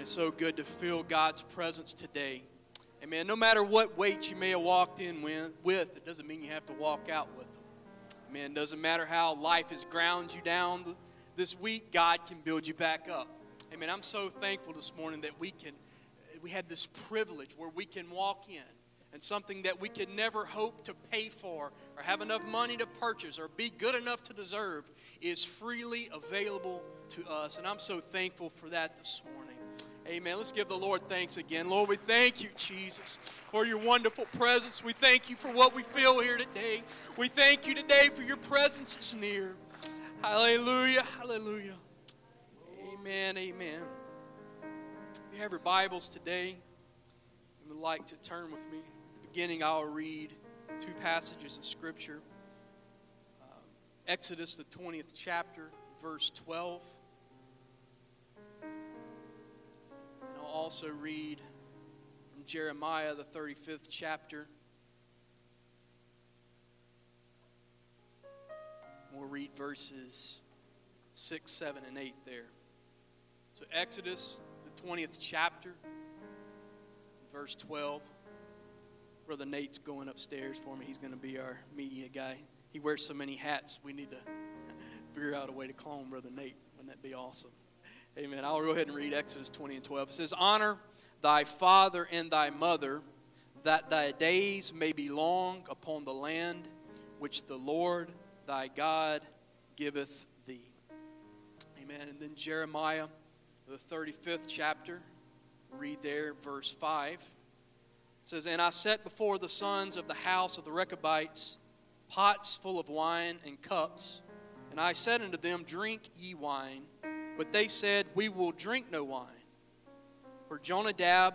it's so good to feel God's presence today. Amen. No matter what weight you may have walked in with, it doesn't mean you have to walk out with them. Amen. It doesn't matter how life has ground you down this week, God can build you back up. Amen. I'm so thankful this morning that we can, we had this privilege where we can walk in and something that we could never hope to pay for or have enough money to purchase or be good enough to deserve is freely available to us. And I'm so thankful for that this morning. Amen. Let's give the Lord thanks again. Lord, we thank you, Jesus, for your wonderful presence. We thank you for what we feel here today. We thank you today for your presence is near. Hallelujah. Hallelujah. Amen. Amen. If you have your Bibles today, you would like to turn with me the beginning, I'll read two passages of Scripture um, Exodus, the 20th chapter, verse 12. Also read from Jeremiah, the 35th chapter. We'll read verses 6, 7, and 8 there. So, Exodus, the 20th chapter, verse 12. Brother Nate's going upstairs for me. He's going to be our media guy. He wears so many hats, we need to figure out a way to clone Brother Nate. Wouldn't that be awesome? Amen. I'll go ahead and read Exodus 20 and 12. It says, Honor thy father and thy mother, that thy days may be long upon the land which the Lord thy God giveth thee. Amen. And then Jeremiah, the 35th chapter, read there, verse 5 It says, And I set before the sons of the house of the Rechabites pots full of wine and cups. And I said unto them, Drink ye wine. But they said, We will drink no wine. For Jonadab,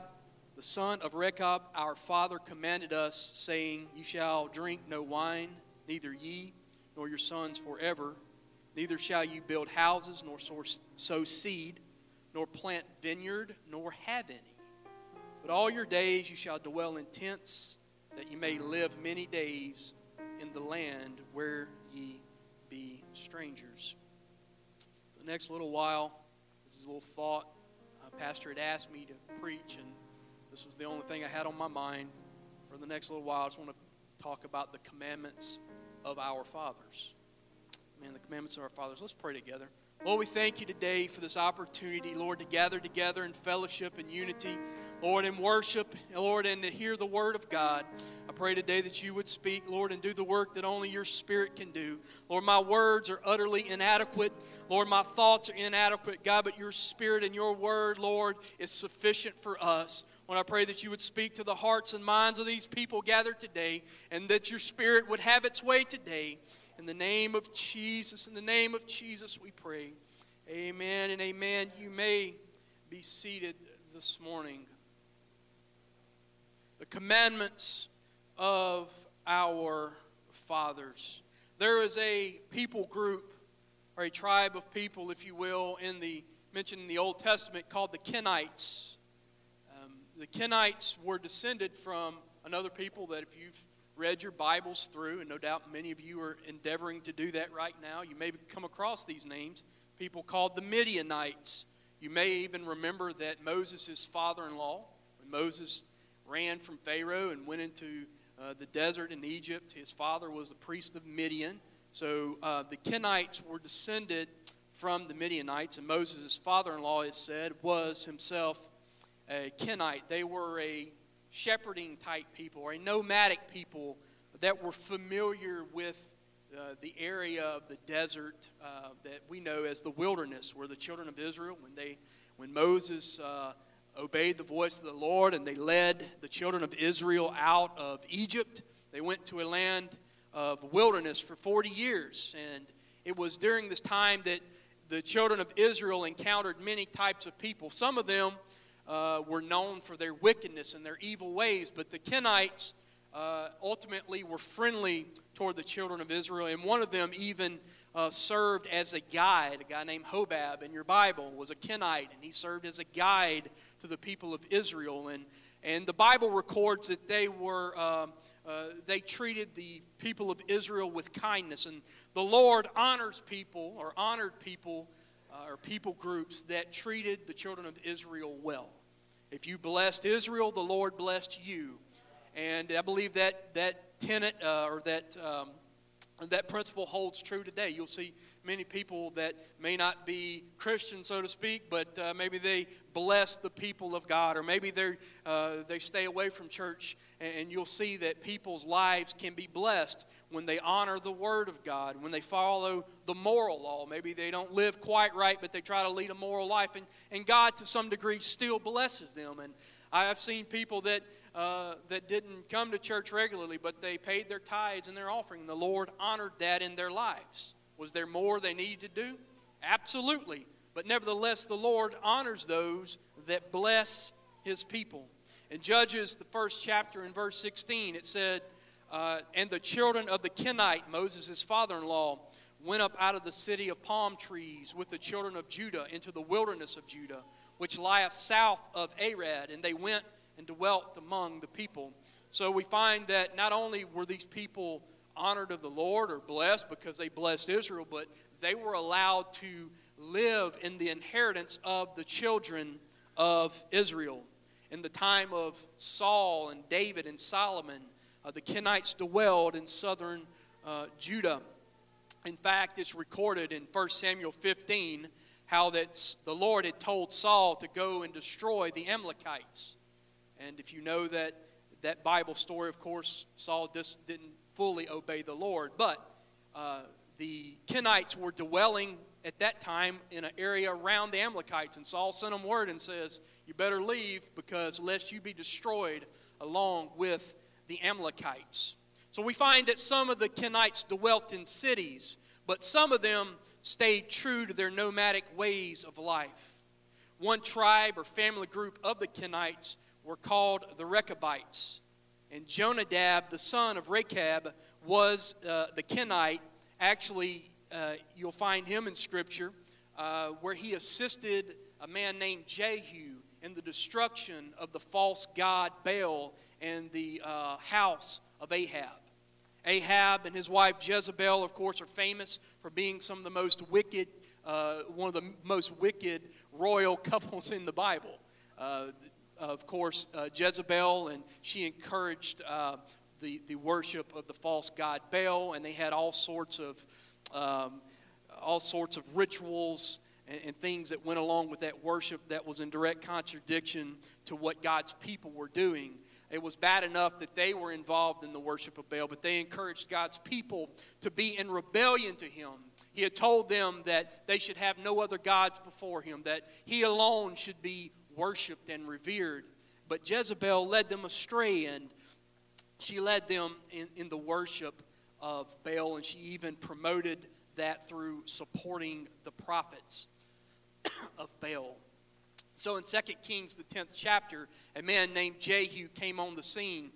the son of Rechab, our father, commanded us, saying, You shall drink no wine, neither ye nor your sons forever. Neither shall you build houses, nor sow seed, nor plant vineyard, nor have any. But all your days you shall dwell in tents, that you may live many days in the land where ye be strangers. The next little while, this is a little thought. Uh, Pastor had asked me to preach, and this was the only thing I had on my mind. For the next little while, I just want to talk about the commandments of our fathers. Man, the commandments of our fathers. Let's pray together. Lord, we thank you today for this opportunity, Lord, to gather together in fellowship and unity. Lord, in worship, Lord, and to hear the word of God. I pray today that you would speak, Lord, and do the work that only your spirit can do. Lord, my words are utterly inadequate. Lord, my thoughts are inadequate, God, but your spirit and your word, Lord, is sufficient for us. Lord, I pray that you would speak to the hearts and minds of these people gathered today, and that your spirit would have its way today. In the name of Jesus, in the name of Jesus, we pray. Amen and amen. You may be seated this morning the commandments of our fathers. There is a people group, or a tribe of people, if you will, in the mentioned in the Old Testament called the Kenites. Um, the Kenites were descended from another people that if you've read your Bibles through, and no doubt many of you are endeavoring to do that right now, you may come across these names. People called the Midianites. You may even remember that Moses' father in law, when Moses ran from Pharaoh and went into uh, the desert in Egypt. His father was the priest of Midian. So uh, the Kenites were descended from the Midianites, and Moses' father in law, is said, was himself a Kenite. They were a shepherding type people or a nomadic people that were familiar with uh, the area of the desert uh, that we know as the wilderness, where the children of Israel, when they, when Moses uh, obeyed the voice of the Lord and they led the children of Israel out of Egypt. They went to a land of wilderness for 40 years. And it was during this time that the children of Israel encountered many types of people. Some of them uh, were known for their wickedness and their evil ways, but the Kenites uh, ultimately were friendly toward the children of Israel. And one of them even uh, served as a guide. A guy named Hobab in your Bible was a Kenite, and he served as a guide to the people of Israel. And, and the Bible records that they were. Uh, uh, they treated the people of Israel with kindness. And the Lord honors people, or honored people, uh, or people groups that treated the children of Israel well. If you blessed Israel, the Lord blessed you. And I believe that that tenet uh, or that um, that principle holds true today. You'll see many people that may not be Christian, so to speak, but uh, maybe they bless the people of God, or maybe they uh, they stay away from church, and you'll see that people's lives can be blessed when they honor the Word of God, when they follow the moral law. Maybe they don't live quite right, but they try to lead a moral life, and, and God, to some degree, still blesses them. And I've seen people that uh, that didn't come to church regularly, but they paid their tithes and their offering. The Lord honored that in their lives. Was there more they needed to do? Absolutely. But nevertheless, the Lord honors those that bless his people. In Judges, the first chapter, in verse 16, it said, uh, And the children of the Kenite, Moses' father in law, went up out of the city of palm trees with the children of Judah into the wilderness of Judah, which lieth south of Arad. And they went and dwelt among the people. So we find that not only were these people honored of the Lord or blessed because they blessed Israel, but they were allowed to live in the inheritance of the children of Israel. In the time of Saul and David and Solomon, uh, the Kenites dwelled in southern uh, Judah. In fact, it's recorded in 1 Samuel 15 how that the Lord had told Saul to go and destroy the Amalekites. And if you know that that Bible story, of course, Saul just didn't fully obey the Lord. But uh, the Kenites were dwelling at that time in an area around the Amalekites. And Saul sent them word and says, You better leave because lest you be destroyed along with the Amalekites. So we find that some of the Kenites dwelt in cities, but some of them stayed true to their nomadic ways of life. One tribe or family group of the Kenites were called the Rechabites. And Jonadab, the son of Rechab, was uh, the Kenite. Actually, uh, you'll find him in Scripture uh, where he assisted a man named Jehu in the destruction of the false god Baal and the uh, house of Ahab. Ahab and his wife Jezebel, of course, are famous for being some of the most wicked, uh, one of the most wicked royal couples in the Bible. Uh, of course, uh, Jezebel, and she encouraged uh, the, the worship of the false god Baal, and they had all sorts of um, all sorts of rituals and, and, things that went along with that worship that was in direct contradiction to what God's people were doing. It was bad enough that they were involved in the worship of Baal, but they encouraged God's people to be in rebellion to Him. He had told them that they should have no other gods before Him, that He alone should be worshiped and revered. But Jezebel led them astray, and she led them in, in the worship of Baal, and she even promoted that through supporting the prophets of Baal. So in 2 Kings, the 10th chapter, a man named Jehu came on the scene,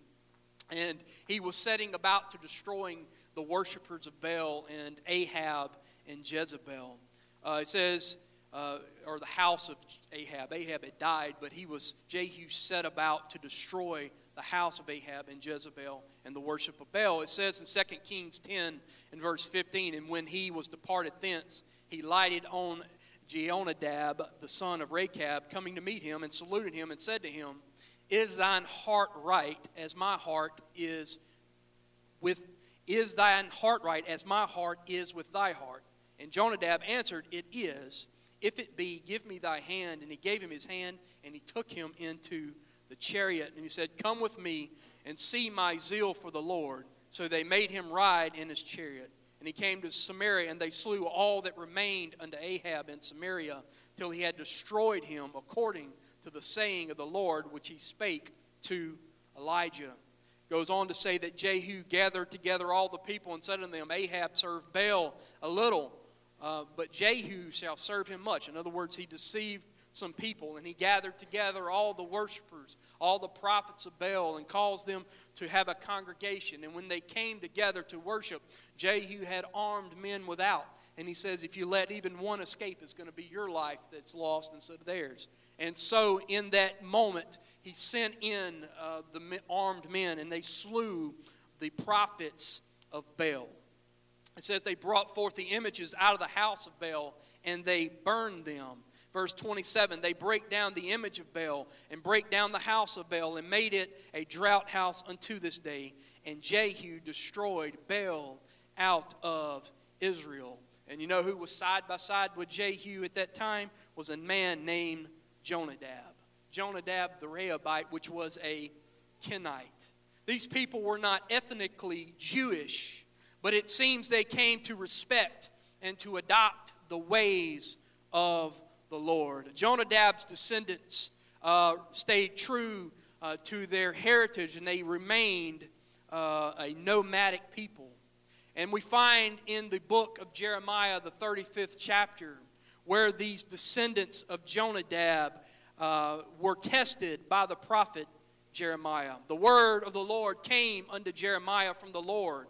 and he was setting about to destroying the worshippers of Baal and Ahab and Jezebel. Uh, it says, uh, or the house of Ahab. Ahab had died, but he was, Jehu set about to destroy the house of Ahab and Jezebel and the worship of Baal. It says in 2 Kings 10 and verse 15, And when he was departed thence, he lighted on Jehonadab, the son of Rechab, coming to meet him, and saluted him, and said to him, Is thine heart right as my heart is with is thine heart right as my heart is with thy heart? And Jonadab answered, It is. If it be, give me thy hand. And he gave him his hand, and he took him into the chariot. And he said, Come with me and see my zeal for the Lord. So they made him ride in his chariot. And he came to Samaria, and they slew all that remained unto Ahab in Samaria, till he had destroyed him, according to the saying of the Lord, which he spake to Elijah. Goes on to say that Jehu gathered together all the people and said unto them, Ahab served Baal a little, uh, but Jehu shall serve him much. In other words, he deceived some people and he gathered together all the worshippers, all the prophets of Baal, and caused them to have a congregation. And when they came together to worship, Jehu had armed men without. And he says, if you let even one escape, it's going to be your life that's lost instead of theirs. And so, in that moment, he sent in uh, the armed men, and they slew the prophets of Baal. It says they brought forth the images out of the house of Baal and they burned them. Verse 27 They break down the image of Baal and break down the house of Baal and made it a drought house unto this day. And Jehu destroyed Baal out of Israel. And you know who was side by side with Jehu at that time? Was a man named Jonadab. Jonadab the Rechabite, which was a Kenite. These people were not ethnically Jewish, but it seems they came to respect and to adopt the ways of the Lord. Jonadab's descendants uh, stayed true uh, to their heritage and they remained uh, a nomadic people. And we find in the book of Jeremiah, the 35th chapter, where these descendants of Jonadab uh, were tested by the prophet Jeremiah. The word of the Lord came unto Jeremiah from the Lord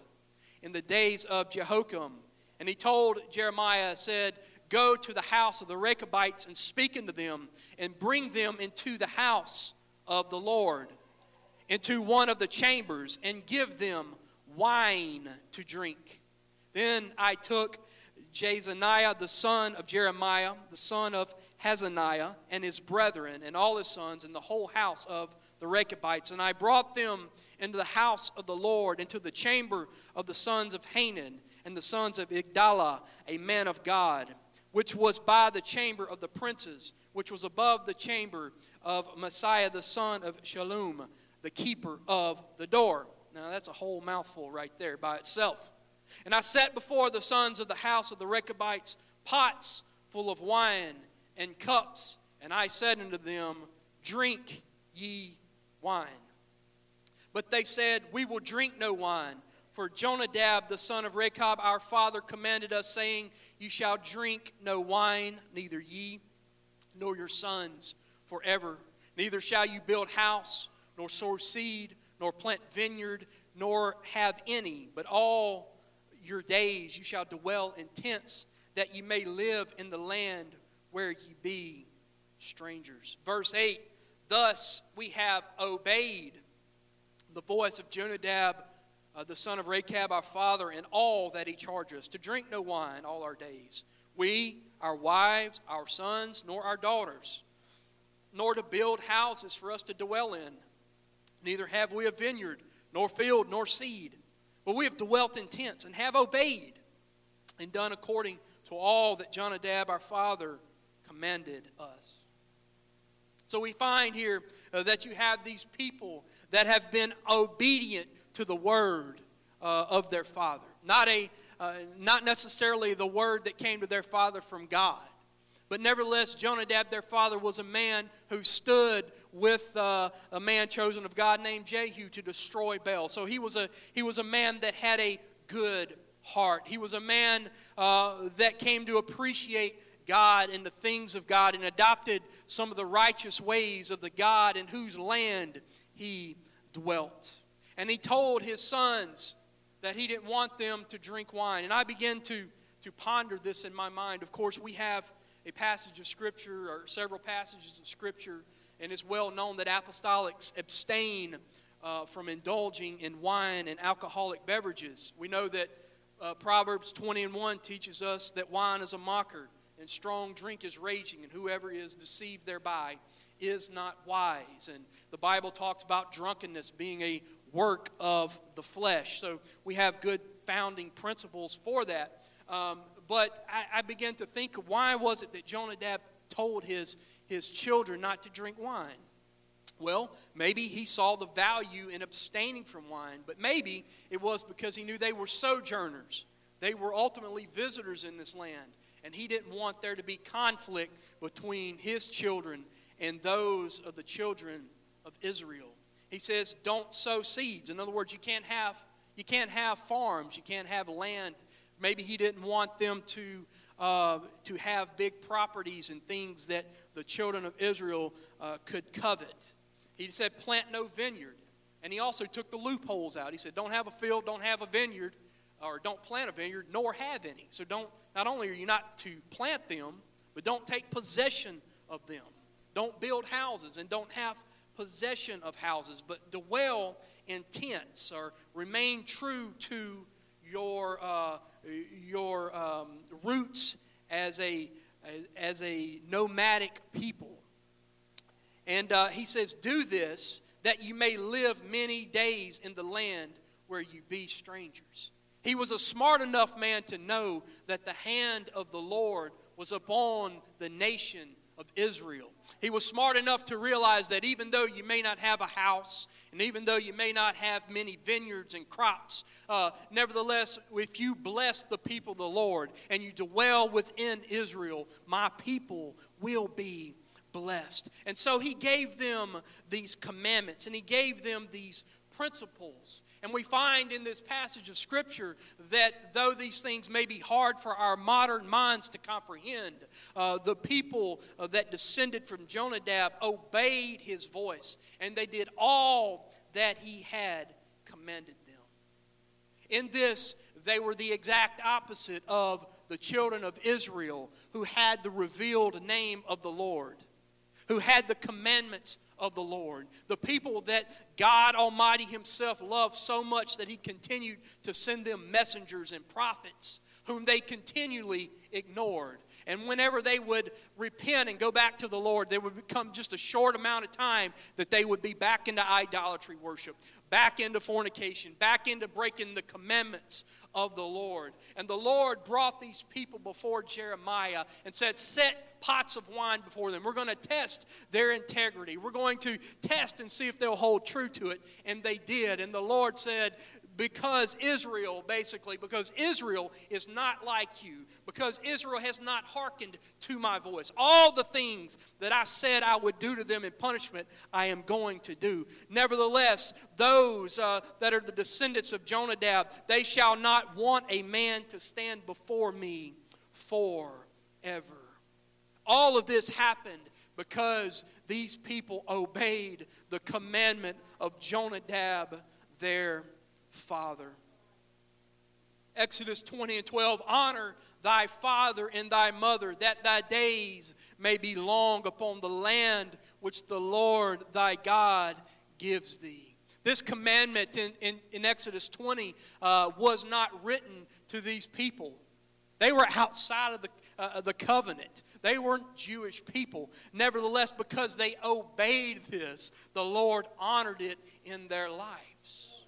in the days of Jehoiakim. And he told Jeremiah, said, Go to the house of the Rechabites and speak unto them, and bring them into the house of the Lord, into one of the chambers, and give them wine to drink. Then I took Jezaniah, the son of Jeremiah, the son of Hananiah, and his brethren, and all his sons, and the whole house of the Rechabites, and I brought them into the house of the Lord, into the chamber of the sons of Hanan, and the sons of Igdala, a man of God which was by the chamber of the princes, which was above the chamber of Maaseiah the son of Shallum, the keeper of the door. Now that's a whole mouthful right there by itself. And I set before the sons of the house of the Rechabites pots full of wine and cups, and I said unto them, Drink ye wine. But they said, We will drink no wine. For Jonadab the son of Rechab, our father, commanded us, saying, You shall drink no wine, neither ye nor your sons forever. Neither shall you build house, nor sow seed, nor plant vineyard, nor have any, but all your days you shall dwell in tents, that ye may live in the land where ye be strangers. Verse 8 Thus we have obeyed the voice of Jonadab uh, the son of Rechab, our father, and all that he charged us, to drink no wine all our days. We, our wives, our sons, nor our daughters, nor to build houses for us to dwell in. Neither have we a vineyard, nor field, nor seed. But we have dwelt in tents and have obeyed and done according to all that Jonadab our father commanded us. So we find here uh, that you have these people that have been obedient to the word uh, of their father. Not, a, uh, not necessarily the word that came to their father from God. But nevertheless, Jonadab, their father, was a man who stood with uh, a man chosen of God named Jehu to destroy Baal. So he was a, he was a man that had a good heart. He was a man uh, that came to appreciate God and the things of God and adopted some of the righteous ways of the God in whose land he dwelt and he told his sons that he didn't want them to drink wine. And I began to, to ponder this in my mind. Of course, we have a passage of Scripture, or several passages of Scripture, and it's well known that apostolics abstain uh, from indulging in wine and alcoholic beverages. We know that uh, Proverbs 20 and 1 teaches us that wine is a mocker, and strong drink is raging, and whoever is deceived thereby is not wise. And the Bible talks about drunkenness being a work of the flesh. So we have good founding principles for that. Um, but I, I began to think, why was it that Jonadab told his, his children not to drink wine? Well, maybe he saw the value in abstaining from wine, but maybe it was because he knew they were sojourners. They were ultimately visitors in this land, and he didn't want there to be conflict between his children and those of the children of Israel. He says, don't sow seeds. In other words, you can't have, you can't have farms, you can't have land. Maybe he didn't want them to, uh, to have big properties and things that the children of Israel uh, could covet. He said, plant no vineyard. And he also took the loopholes out. He said, don't have a field, don't have a vineyard, or don't plant a vineyard, nor have any. So don't, not only are you not to plant them, but don't take possession of them. Don't build houses and don't have possession of houses, but dwell in tents or remain true to your, uh, your um, roots as a, as a nomadic people. And uh, he says, Do this that you may live many days in the land where you be strangers. He was a smart enough man to know that the hand of the Lord was upon the nation of Israel. He was smart enough to realize that even though you may not have a house, and even though you may not have many vineyards and crops, uh, nevertheless, if you bless the people of the Lord and you dwell within Israel, my people will be blessed. And so he gave them these commandments and he gave them these principles. And we find in this passage of Scripture that though these things may be hard for our modern minds to comprehend, uh, the people uh, that descended from Jonadab obeyed his voice, and they did all that he had commanded them. In this, they were the exact opposite of the children of Israel who had the revealed name of the Lord, who had the commandments of the Lord. The people that God Almighty Himself loved so much that He continued to send them messengers and prophets whom they continually ignored. And whenever they would repent and go back to the Lord, there would become just a short amount of time that they would be back into idolatry worship, back into fornication, back into breaking the commandments of the Lord. And the Lord brought these people before Jeremiah and said, Set pots of wine before them. We're going to test their integrity. We're going to test and see if they'll hold true to it. And they did. And the Lord said, because Israel, basically, because Israel is not like you, because Israel has not hearkened to my voice. All the things that I said I would do to them in punishment, I am going to do. Nevertheless, those uh, that are the descendants of Jonadab, they shall not want a man to stand before me forever. All of this happened because these people obeyed the commandment of Jonadab, their father. Exodus 20 and 12 Honor thy father and thy mother, that thy days may be long upon the land which the Lord thy God gives thee. This commandment in, in, in Exodus 20 uh, was not written to these people. They were outside of the, uh, the covenant. They weren't Jewish people. Nevertheless, because they obeyed this, the Lord honored it in their lives.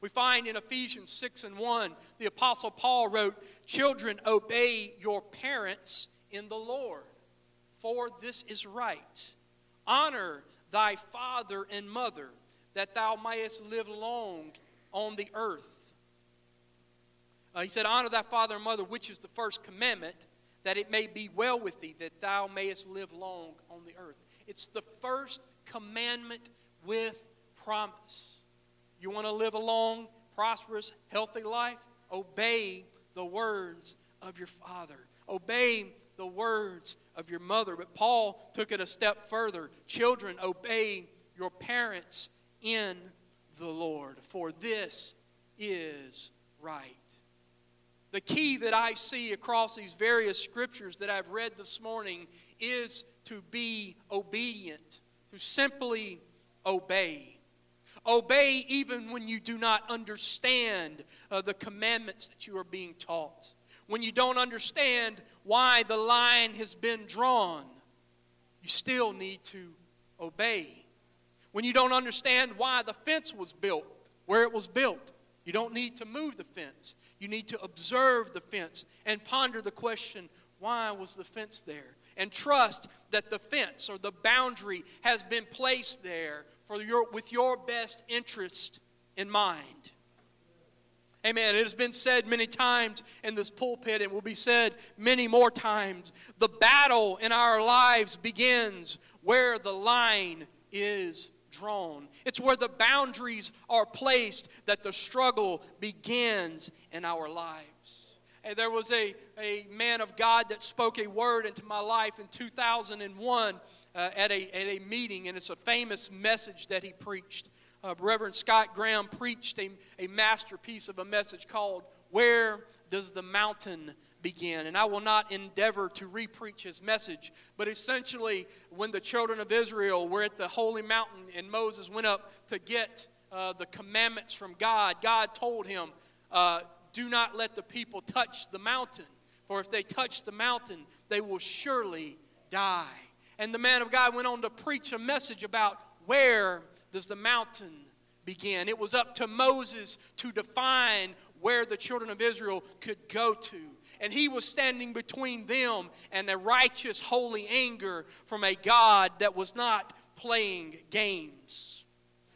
We find in Ephesians 6 and 1, the Apostle Paul wrote, Children, obey your parents in the Lord, for this is right. Honor thy father and mother, that thou mayest live long on the earth. Uh, he said, Honor thy father and mother, which is the first commandment, that it may be well with thee, that thou mayest live long on the earth. It's the first commandment with promise. You want to live a long, prosperous, healthy life? Obey the words of your father. Obey the words of your mother. But Paul took it a step further. Children, obey your parents in the Lord, for this is right. The key that I see across these various scriptures that I've read this morning is to be obedient, to simply obey. Obey even when you do not understand uh, the commandments that you are being taught. When you don't understand why the line has been drawn, you still need to obey. When you don't understand why the fence was built, where it was built, you don't need to move the fence. You need to observe the fence and ponder the question why was the fence there? And trust that the fence or the boundary has been placed there for your, with your best interest in mind. Amen. It has been said many times in this pulpit, and will be said many more times. The battle in our lives begins where the line is drawn. It's where the boundaries are placed that the struggle begins in our lives. And there was a, a man of God that spoke a word into my life in 2001 uh, at, a, at a meeting, and it's a famous message that he preached. Uh, Reverend Scott Graham preached a, a masterpiece of a message called Where Does the Mountain Begin? And I will not endeavor to repreach his message, but essentially, when the children of Israel were at the holy mountain and Moses went up to get uh, the commandments from God, God told him, uh, Do not let the people touch the mountain for if they touch the mountain, they will surely die. And the man of God went on to preach a message about where does the mountain begin. It was up to Moses to define where the children of Israel could go to. And he was standing between them and a righteous, holy anger from a God that was not playing games.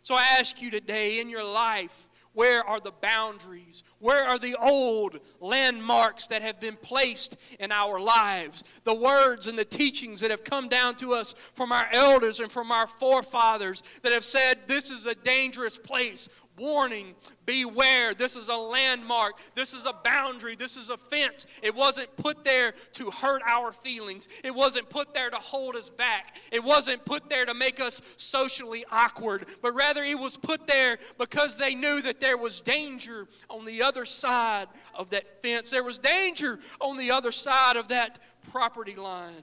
So I ask you today in your life, where are the boundaries? Where are the old landmarks that have been placed in our lives? The words and the teachings that have come down to us from our elders and from our forefathers that have said this is a dangerous place warning beware. This is a landmark. This is a boundary. This is a fence. It wasn't put there to hurt our feelings. It wasn't put there to hold us back. It wasn't put there to make us socially awkward, but rather it was put there because they knew that there was danger on the other side of that fence. There was danger on the other side of that property line.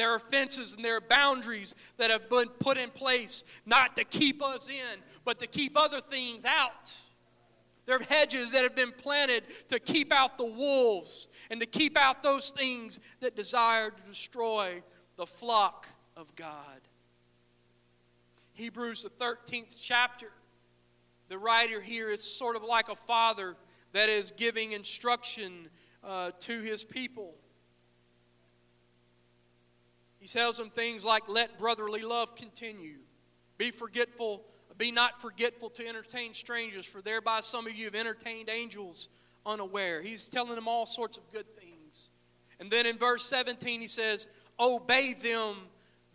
There are fences and there are boundaries that have been put in place not to keep us in, but to keep other things out. There are hedges that have been planted to keep out the wolves and to keep out those things that desire to destroy the flock of God. Hebrews, the 13th chapter, the writer here is sort of like a father that is giving instruction uh, to his people. He tells them things like, Let brotherly love continue. Be forgetful, be not forgetful to entertain strangers, for thereby some of you have entertained angels unaware. He's telling them all sorts of good things. And then in verse 17, he says, Obey them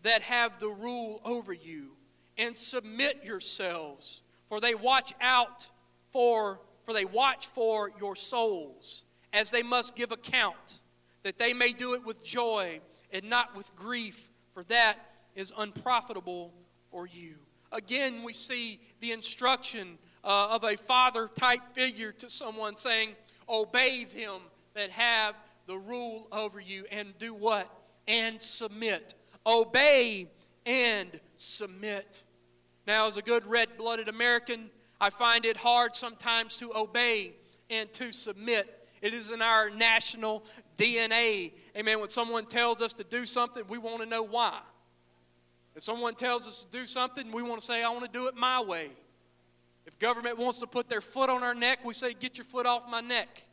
that have the rule over you, and submit yourselves, for they watch out for, for they watch for your souls, as they must give account, that they may do it with joy and not with grief, for that is unprofitable for you. Again, we see the instruction uh, of a father type figure to someone saying, Obey them that have the rule over you, and do what? And submit. Obey and submit. Now, as a good red blooded American, I find it hard sometimes to obey and to submit. It is in our national DNA. Amen. When someone tells us to do something, we want to know why. If someone tells us to do something, we want to say, I want to do it my way. If government wants to put their foot on our neck, we say, Get your foot off my neck.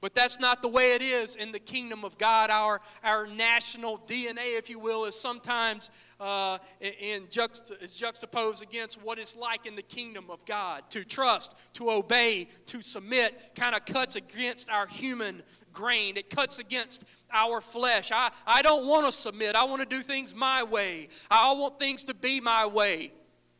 But that's not the way it is in the kingdom of God. Our, our national DNA, if you will, is sometimes uh, in juxt- is juxtaposed against what it's like in the kingdom of God. To trust, to obey, to submit kind of cuts against our human grain. It cuts against our flesh. I, I don't want to submit. I want to do things my way. I want things to be my way.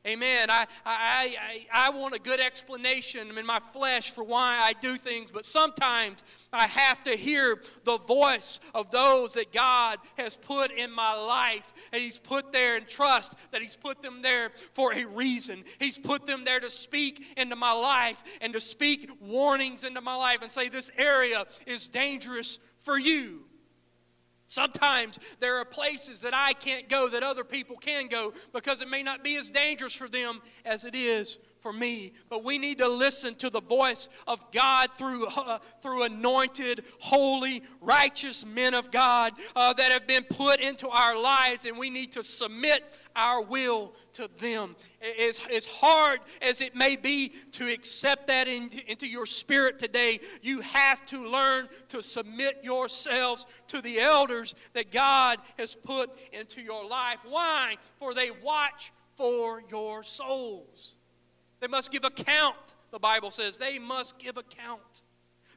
Amen. I, I, I, I want a good explanation in my flesh for why I do things, but sometimes I have to hear the voice of those that God has put in my life, and He's put there and trust that He's put them there for a reason. He's put them there to speak into my life and to speak warnings into my life and say, This area is dangerous for you. Sometimes there are places that I can't go that other people can go because it may not be as dangerous for them as it is for me. But we need to listen to the voice of God through, uh, through anointed, holy, righteous men of God uh, that have been put into our lives, and we need to submit our will to them. As, as hard as it may be to accept that in, into your spirit today, you have to learn to submit yourselves to the elders that God has put into your life. Why? For they watch for your souls. They must give account, the Bible says. They must give account.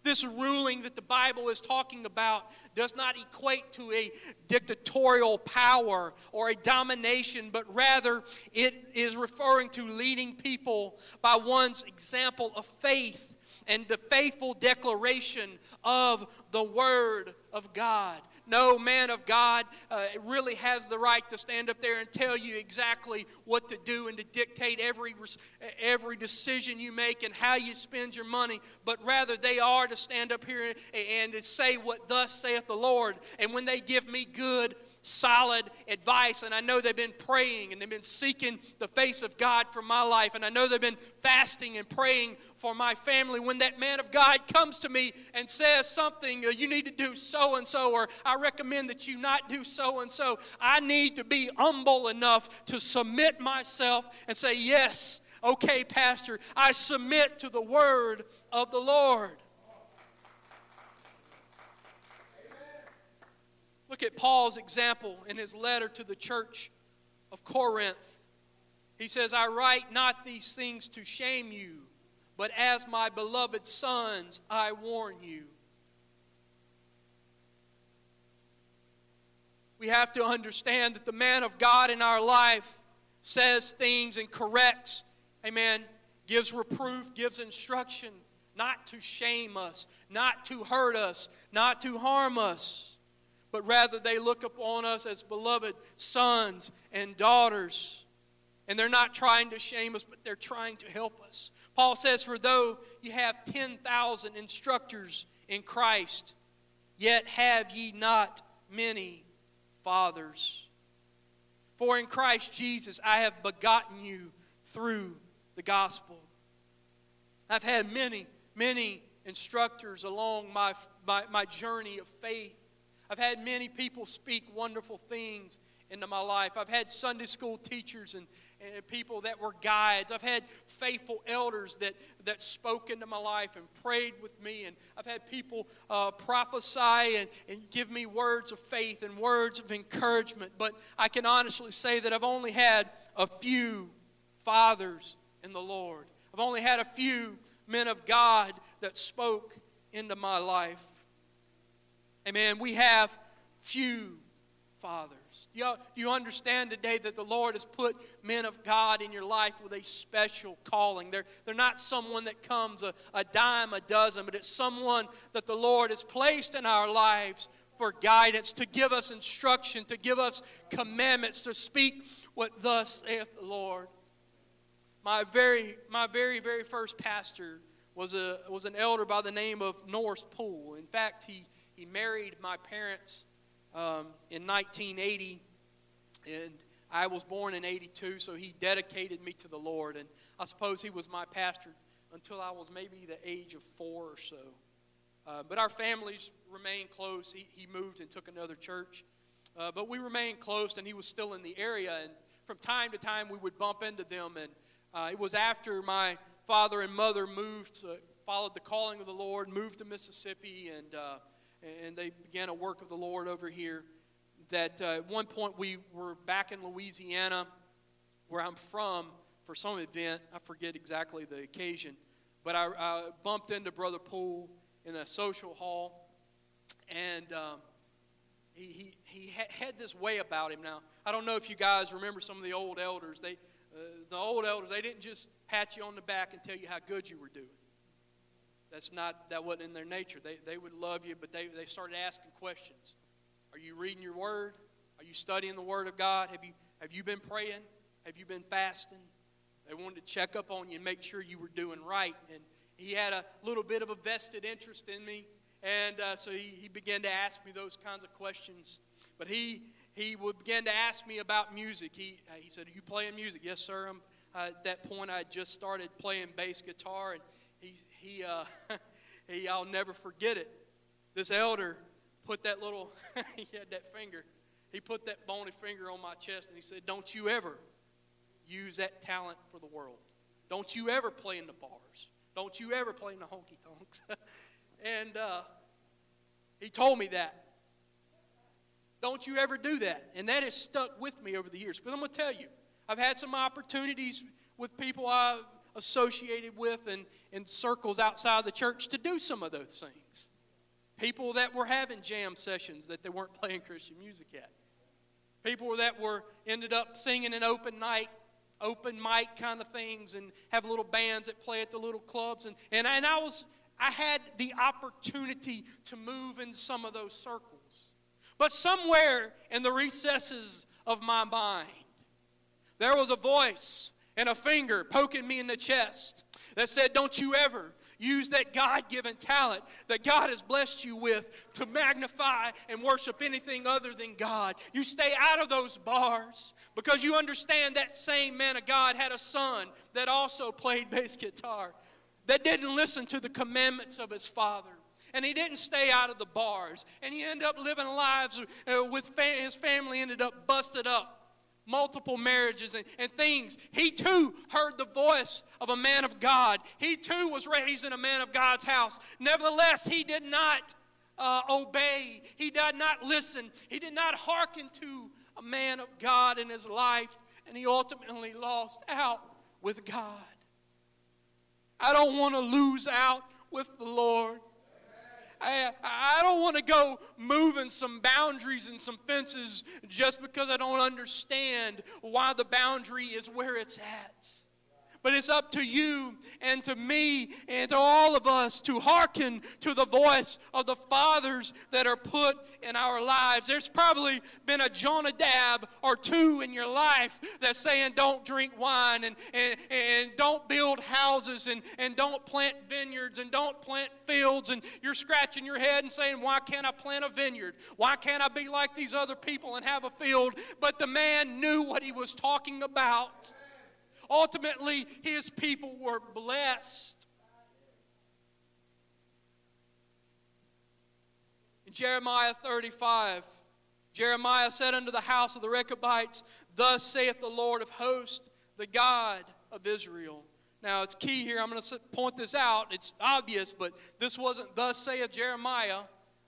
This ruling that the Bible is talking about does not equate to a dictatorial power or a domination, but rather it is referring to leading people by one's example of faith and the faithful declaration of the Word of God no man of God uh, really has the right to stand up there and tell you exactly what to do and to dictate every, every decision you make and how you spend your money, but rather they are to stand up here and, and say what thus saith the Lord. And when they give me good solid advice. And I know they've been praying and they've been seeking the face of God for my life. And I know they've been fasting and praying for my family. When that man of God comes to me and says something, uh, you need to do so and so, or I recommend that you not do so and so, I need to be humble enough to submit myself and say, Yes, okay, Pastor, I submit to the word of the Lord. Look at Paul's example in his letter to the church of Corinth. He says, I write not these things to shame you, but as my beloved sons, I warn you. We have to understand that the man of God in our life says things and corrects, amen, gives reproof, gives instruction, not to shame us, not to hurt us, not to harm us but rather they look upon us as beloved sons and daughters. And they're not trying to shame us, but they're trying to help us. Paul says, For though you have 10,000 instructors in Christ, yet have ye not many fathers. For in Christ Jesus I have begotten you through the gospel. I've had many, many instructors along my, my, my journey of faith. I've had many people speak wonderful things into my life. I've had Sunday school teachers and, and people that were guides. I've had faithful elders that, that spoke into my life and prayed with me. And I've had people uh, prophesy and, and give me words of faith and words of encouragement. But I can honestly say that I've only had a few fathers in the Lord. I've only had a few men of God that spoke into my life. Amen. We have few fathers. You, you understand today that the Lord has put men of God in your life with a special calling. They're, they're not someone that comes a, a dime a dozen, but it's someone that the Lord has placed in our lives for guidance, to give us instruction, to give us commandments, to speak what thus saith the Lord. My very, my very, very first pastor was, a, was an elder by the name of Norris Poole. In fact, he he married my parents um, in 1980, and I was born in 82, so he dedicated me to the Lord. And I suppose he was my pastor until I was maybe the age of four or so. Uh, but our families remained close. He, he moved and took another church. Uh, but we remained close, and he was still in the area. And from time to time, we would bump into them. And uh, it was after my father and mother moved, to, followed the calling of the Lord, moved to Mississippi, and uh, and they began a work of the Lord over here. That uh, at one point we were back in Louisiana, where I'm from, for some event. I forget exactly the occasion, but I, I bumped into Brother Poole in a social hall, and um, he, he, he had this way about him. Now, I don't know if you guys remember some of the old elders. They, uh, the old elders, they didn't just pat you on the back and tell you how good you were doing. That's not, that wasn't in their nature. They, they would love you, but they, they started asking questions. Are you reading your word? Are you studying the word of God? Have you, have you been praying? Have you been fasting? They wanted to check up on you and make sure you were doing right. And he had a little bit of a vested interest in me. And uh, so he, he began to ask me those kinds of questions. But he, he would begin to ask me about music. He, uh, he said, Are you playing music? Yes, sir. Uh, at that point, I had just started playing bass guitar. And he, he, uh, he, I'll never forget it. This elder put that little, he had that finger, he put that bony finger on my chest and he said, Don't you ever use that talent for the world. Don't you ever play in the bars. Don't you ever play in the honky tonks. and uh, he told me that. Don't you ever do that. And that has stuck with me over the years. But I'm going to tell you, I've had some opportunities with people I've associated with and in circles outside the church to do some of those things. People that were having jam sessions that they weren't playing Christian music at. People that were ended up singing an open night, open mic kind of things, and have little bands that play at the little clubs. And, and, and I was I had the opportunity to move in some of those circles. But somewhere in the recesses of my mind, there was a voice and a finger poking me in the chest that said, Don't you ever use that God given talent that God has blessed you with to magnify and worship anything other than God. You stay out of those bars because you understand that same man of God had a son that also played bass guitar, that didn't listen to the commandments of his father and he didn't stay out of the bars. And he ended up living lives uh, with his family ended up busted up. Multiple marriages and, and things. He too heard the voice of a man of God. He too was raised in a man of God's house. Nevertheless, he did not uh, obey. He did not listen. He did not hearken to a man of God in his life. And he ultimately lost out with God. I don't want to lose out with the Lord. I, I don't want to go moving some boundaries and some fences just because I don't understand why the boundary is where it's at. But it's up to you and to me and to all of us to hearken to the voice of the fathers that are put in our lives. There's probably been a Jonadab or two in your life that's saying don't drink wine and, and, and don't build houses and, and don't plant vineyards and don't plant fields. And you're scratching your head and saying, Why can't I plant a vineyard? Why can't I be like these other people and have a field? But the man knew what he was talking about. Ultimately, his people were blessed. In Jeremiah 35, Jeremiah said unto the house of the Rechabites, Thus saith the Lord of hosts, the God of Israel. Now, it's key here. I'm going to point this out. It's obvious, but this wasn't thus saith Jeremiah,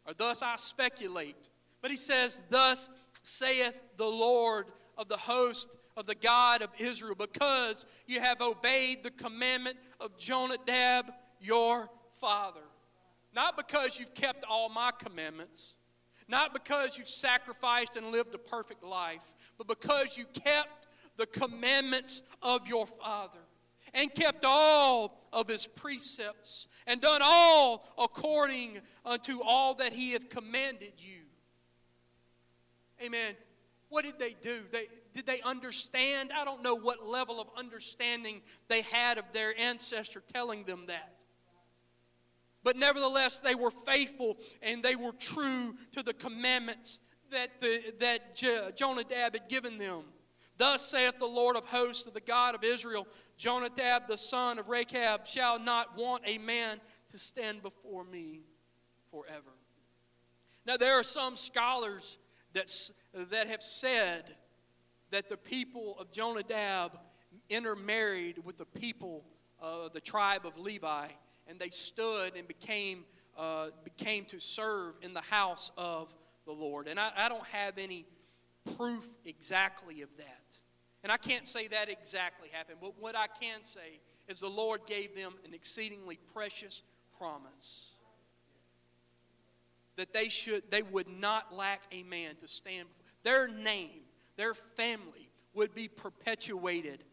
or thus I speculate. But he says, Thus saith the Lord of the host of the God of Israel, because you have obeyed the commandment of Jonadab, your father. Not because you've kept all my commandments, not because you've sacrificed and lived a perfect life, but because you kept the commandments of your father and kept all of his precepts and done all according unto all that he hath commanded you. Amen. What did they do? They, did they understand? I don't know what level of understanding they had of their ancestor telling them that. But nevertheless, they were faithful and they were true to the commandments that, the, that Jonadab had given them. Thus saith the Lord of hosts, the God of Israel Jonadab, the son of Rechab, shall not want a man to stand before me forever. Now, there are some scholars that, that have said that the people of Jonadab intermarried with the people of the tribe of Levi, and they stood and became, uh, became to serve in the house of the Lord. And I, I don't have any proof exactly of that. And I can't say that exactly happened, but what I can say is the Lord gave them an exceedingly precious promise that they should they would not lack a man to stand their name their family would be perpetuated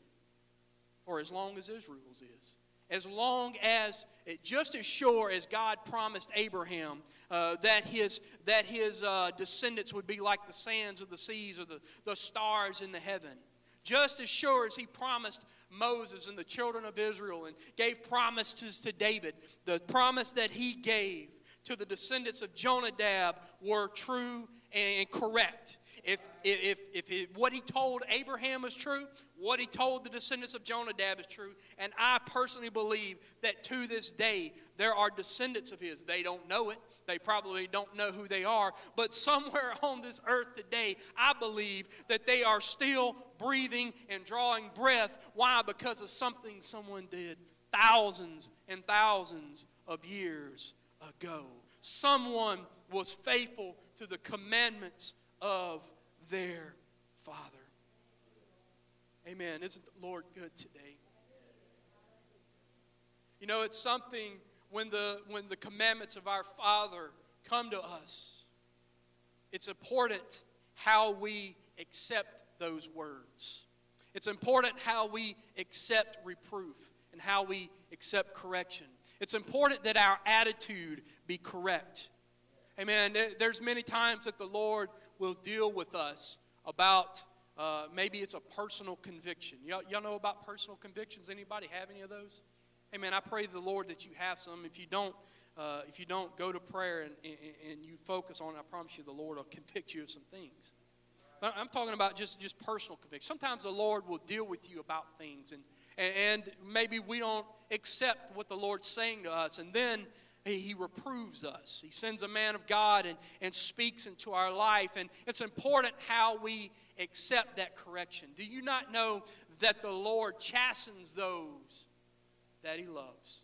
for as long as Israel's is. As long as, just as sure as God promised Abraham uh, that his, that his uh, descendants would be like the sands of the seas or the, the stars in the heaven, just as sure as he promised Moses and the children of Israel and gave promises to David, the promise that he gave to the descendants of Jonadab were true and correct. If, if, if, if what he told Abraham was true, what he told the descendants of Jonadab is true. And I personally believe that to this day, there are descendants of his. They don't know it. They probably don't know who they are. But somewhere on this earth today, I believe that they are still breathing and drawing breath. Why? Because of something someone did thousands and thousands of years ago. Someone was faithful to the commandments of their Father. Amen. Isn't the Lord good today? You know, it's something when the, when the commandments of our Father come to us, it's important how we accept those words. It's important how we accept reproof and how we accept correction. It's important that our attitude be correct. Amen. There's many times that the Lord will deal with us about uh, maybe it's a personal conviction. Y'all, y'all know about personal convictions? Anybody have any of those? Amen. I pray to the Lord that you have some. If you don't, uh, if you don't go to prayer and, and, and you focus on it, I promise you the Lord will convict you of some things. But I'm talking about just, just personal conviction. Sometimes the Lord will deal with you about things, and, and maybe we don't accept what the Lord's saying to us, and then he, reproves us. He sends a man of God and, and speaks into our life, and it's important how we accept that correction. Do you not know that the Lord chastens those that he loves?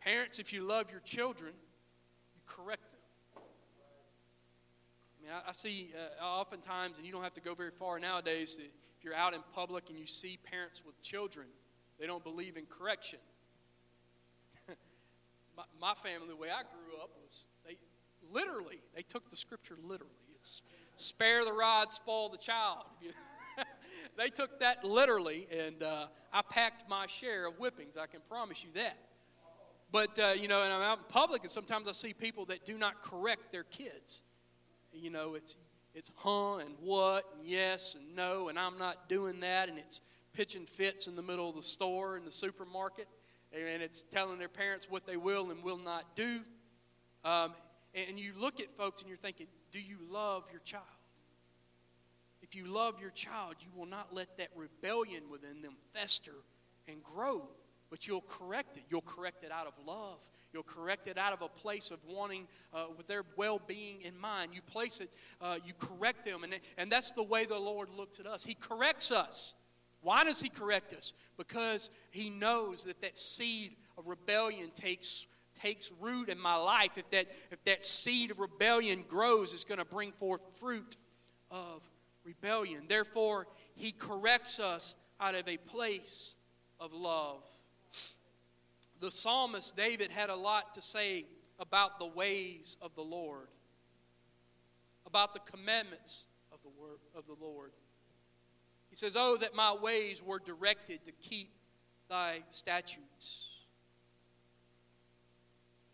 Parents, if you love your children, you correct them. I mean, I, I see uh, oftentimes, and you don't have to go very far nowadays, that if you're out in public and you see parents with children, they don't believe in correction. My, my family, the way I grew up, was they literally, they took the scripture literally. It's spare the rod, spoil the child. they took that literally, and uh, I packed my share of whippings, I can promise you that. But, uh, you know, and I'm out in public, and sometimes I see people that do not correct their kids. You know, it's, it's huh and what and yes and no, and I'm not doing that, and it's pitching fits in the middle of the store in the supermarket, and it's telling their parents what they will and will not do. Um, and you look at folks and you're thinking, do you love your child? If you love your child, you will not let that rebellion within them fester and grow but you'll correct it. You'll correct it out of love. You'll correct it out of a place of wanting uh, with their well being in mind. You place it, uh, you correct them. And, and that's the way the Lord looks at us. He corrects us. Why does He correct us? Because He knows that that seed of rebellion takes, takes root in my life. If that, if that seed of rebellion grows, it's going to bring forth fruit of rebellion. Therefore, He corrects us out of a place of love the psalmist David had a lot to say about the ways of the Lord, about the commandments of the word of the Lord. He says, "Oh that my ways were directed to keep thy statutes."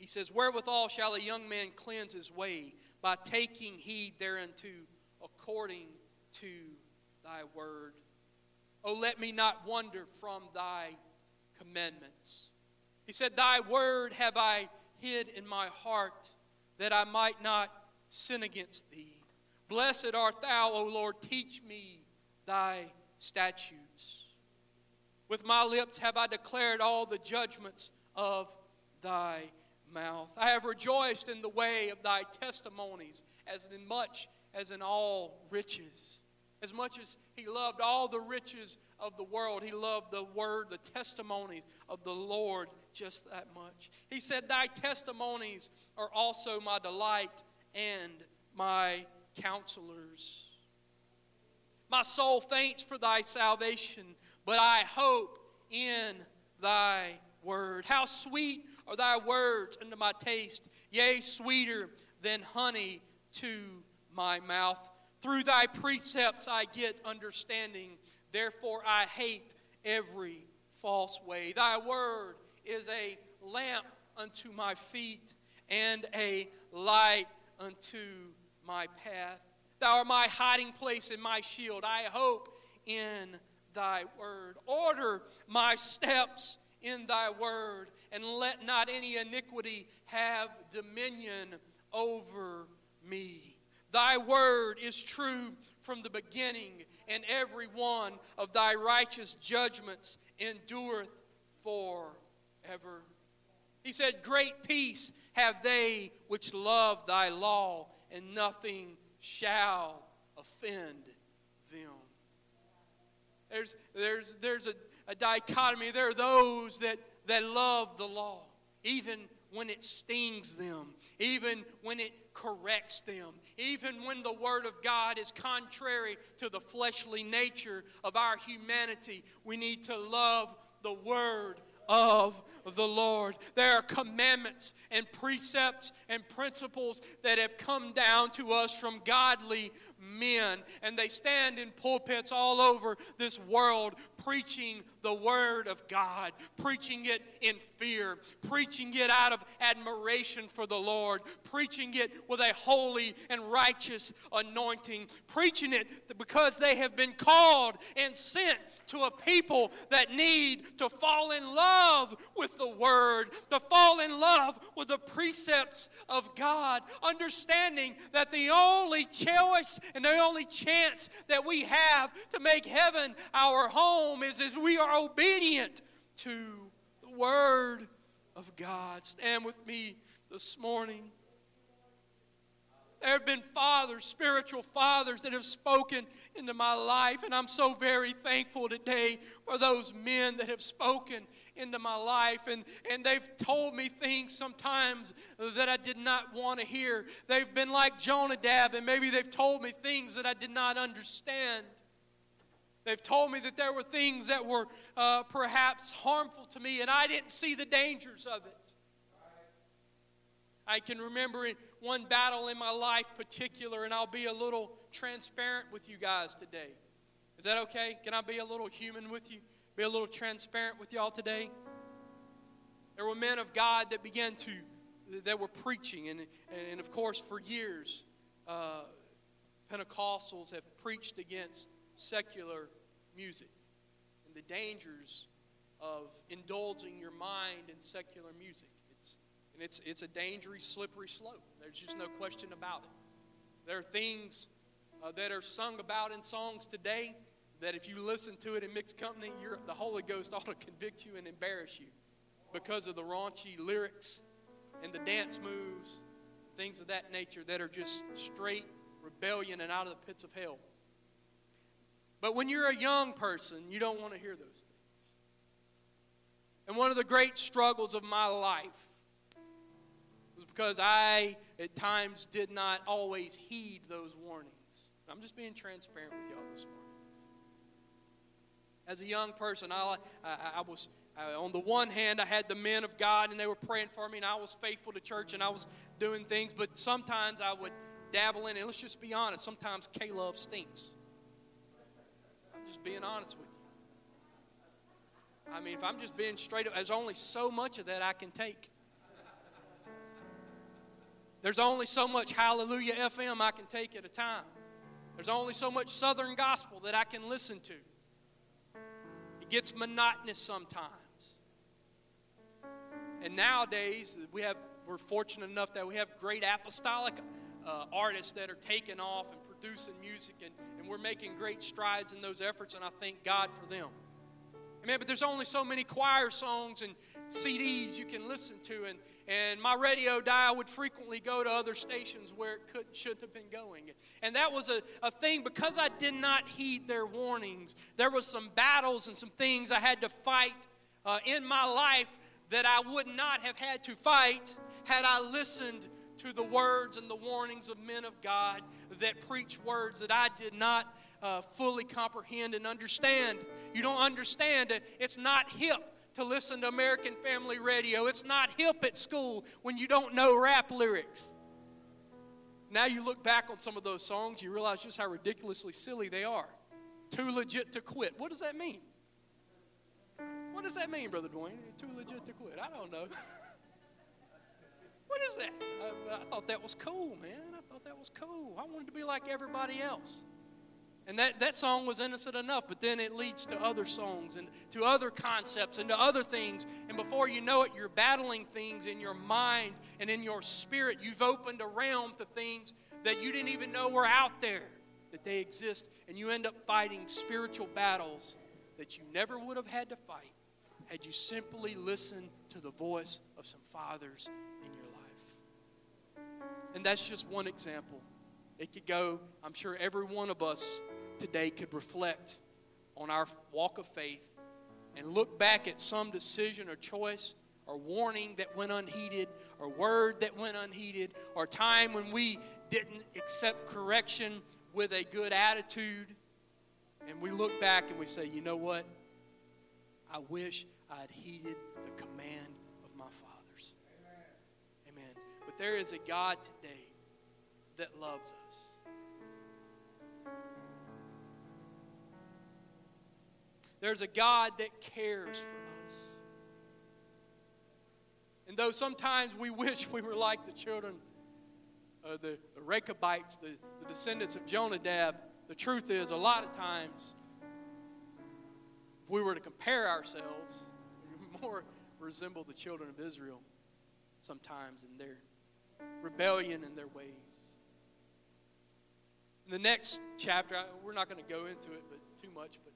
He says, "Wherewithal shall a young man cleanse his way by taking heed thereunto according to thy word." Oh let me not wander from thy commandments. He said, Thy word have I hid in my heart that I might not sin against thee. Blessed art thou, O Lord, teach me thy statutes. With my lips have I declared all the judgments of thy mouth. I have rejoiced in the way of thy testimonies as in much as in all riches. As much as he loved all the riches of the world, he loved the word, the testimonies of the Lord just that much. He said, Thy testimonies are also my delight and my counselors. My soul faints for thy salvation, but I hope in thy word. How sweet are thy words unto my taste, yea, sweeter than honey to my mouth. Through thy precepts I get understanding, therefore I hate every false way. Thy word is a lamp unto my feet and a light unto my path. Thou art my hiding place and my shield. I hope in thy word. Order my steps in thy word, and let not any iniquity have dominion over me. Thy word is true from the beginning, and every one of thy righteous judgments endureth for ever. He said, Great peace have they which love thy law, and nothing shall offend them. There's, there's, there's a, a dichotomy. There are those that, that love the law, even when it stings them, even when it corrects them, even when the Word of God is contrary to the fleshly nature of our humanity. We need to love the Word of the Lord. There are commandments and precepts and principles that have come down to us from godly men, and they stand in pulpits all over this world preaching the Word of God, preaching it in fear, preaching it out of admiration for the Lord, preaching it with a holy and righteous anointing, preaching it because they have been called and sent to a people that need to fall in love with the Word, to fall in love with the precepts of God, understanding that the only choice and the only chance that we have to make heaven our home is if we are obedient to the Word of God. Stand with me this morning. There have been fathers, spiritual fathers, that have spoken into my life, and I'm so very thankful today for those men that have spoken into my life, and, and they've told me things sometimes that I did not want to hear. They've been like Jonadab, and maybe they've told me things that I did not understand. They've told me that there were things that were uh, perhaps harmful to me, and I didn't see the dangers of it. I can remember one battle in my life particular, and I'll be a little transparent with you guys today. Is that okay? Can I be a little human with you? Be a little transparent with y'all today? There were men of God that began to, that were preaching, and, and of course, for years, uh, Pentecostals have preached against secular music and the dangers of indulging your mind in secular music. It's, and it's, it's a dangerous, slippery slope. There's just no question about it. There are things uh, that are sung about in songs today that if you listen to it in mixed company, the Holy Ghost ought to convict you and embarrass you because of the raunchy lyrics and the dance moves, things of that nature that are just straight rebellion and out of the pits of hell. But when you're a young person, you don't want to hear those things. And one of the great struggles of my life was because I, at times, did not always heed those warnings. I'm just being transparent with y'all this morning. As a young person, I, I, I was, on the one hand, I had the men of God and they were praying for me, and I was faithful to church and I was doing things, but sometimes I would dabble in it. Let's just be honest, sometimes K love stinks. Being honest with you. I mean, if I'm just being straight up, there's only so much of that I can take. There's only so much Hallelujah FM I can take at a time. There's only so much Southern gospel that I can listen to. It gets monotonous sometimes. And nowadays, we have, we're fortunate enough that we have great apostolic uh, artists that are taking off producing music, and, and we're making great strides in those efforts, and I thank God for them. Amen. But there's only so many choir songs and CDs you can listen to, and, and my radio dial would frequently go to other stations where it could, shouldn't have been going. And that was a, a thing because I did not heed their warnings. There was some battles and some things I had to fight uh, in my life that I would not have had to fight had I listened to the words and the warnings of men of God that preach words that I did not uh, fully comprehend and understand. You don't understand it. It's not hip to listen to American Family Radio. It's not hip at school when you don't know rap lyrics. Now you look back on some of those songs, you realize just how ridiculously silly they are. Too legit to quit. What does that mean? What does that mean, Brother Dwayne? Too legit to quit. I don't know. what is that? I, I thought that was cool, man. Thought that was cool. I wanted to be like everybody else. And that, that song was innocent enough, but then it leads to other songs and to other concepts and to other things. And before you know it, you're battling things in your mind and in your spirit. You've opened a realm to things that you didn't even know were out there, that they exist. And you end up fighting spiritual battles that you never would have had to fight had you simply listened to the voice of some fathers in your. And that's just one example. It could go, I'm sure every one of us today could reflect on our walk of faith and look back at some decision or choice or warning that went unheeded or word that went unheeded or time when we didn't accept correction with a good attitude and we look back and we say you know what i wish I'd heeded the command there is a god today that loves us there's a God that cares for us. And though sometimes we wish we were like the children, uh, the, the Rechabites, the, the descendants of Jonadab, the truth is, a lot of times, if we were to compare ourselves, we more resemble the children of Israel sometimes in their rebellion in their ways. In the next chapter, we're not going to go into it but too much, but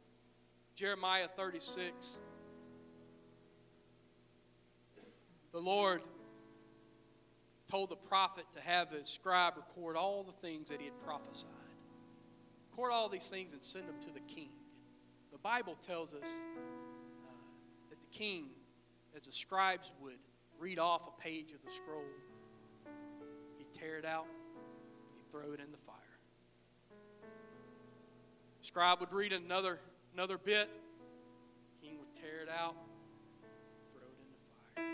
Jeremiah 36. The Lord told the prophet to have his scribe record all the things that he had prophesied. Record all these things and send them to the king. The Bible tells us uh, that the king, as the scribes would, read off a page of the scroll. Tear it out, he'd throw it in the fire. The scribe would read another, another bit, the king would tear it out, throw it in the fire.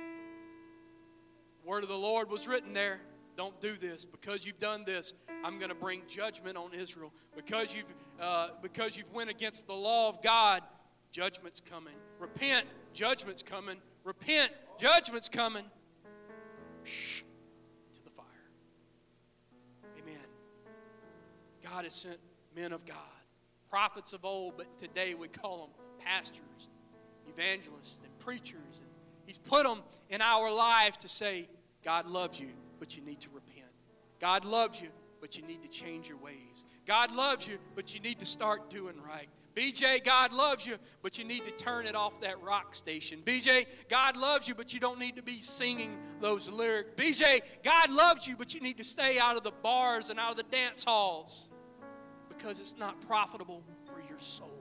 The word of the Lord was written there. Don't do this. Because you've done this, I'm going to bring judgment on Israel. Because you've, uh, because you've went against the law of God, judgment's coming. Repent, judgment's coming. Repent, judgment's coming. Shh, God has sent men of God, prophets of old, but today we call them pastors, evangelists, and preachers. And he's put them in our lives to say, God loves you, but you need to repent. God loves you, but you need to change your ways. God loves you, but you need to start doing right. BJ, God loves you, but you need to turn it off that rock station. BJ, God loves you, but you don't need to be singing those lyrics. BJ, God loves you, but you need to stay out of the bars and out of the dance halls because it's not profitable for your soul.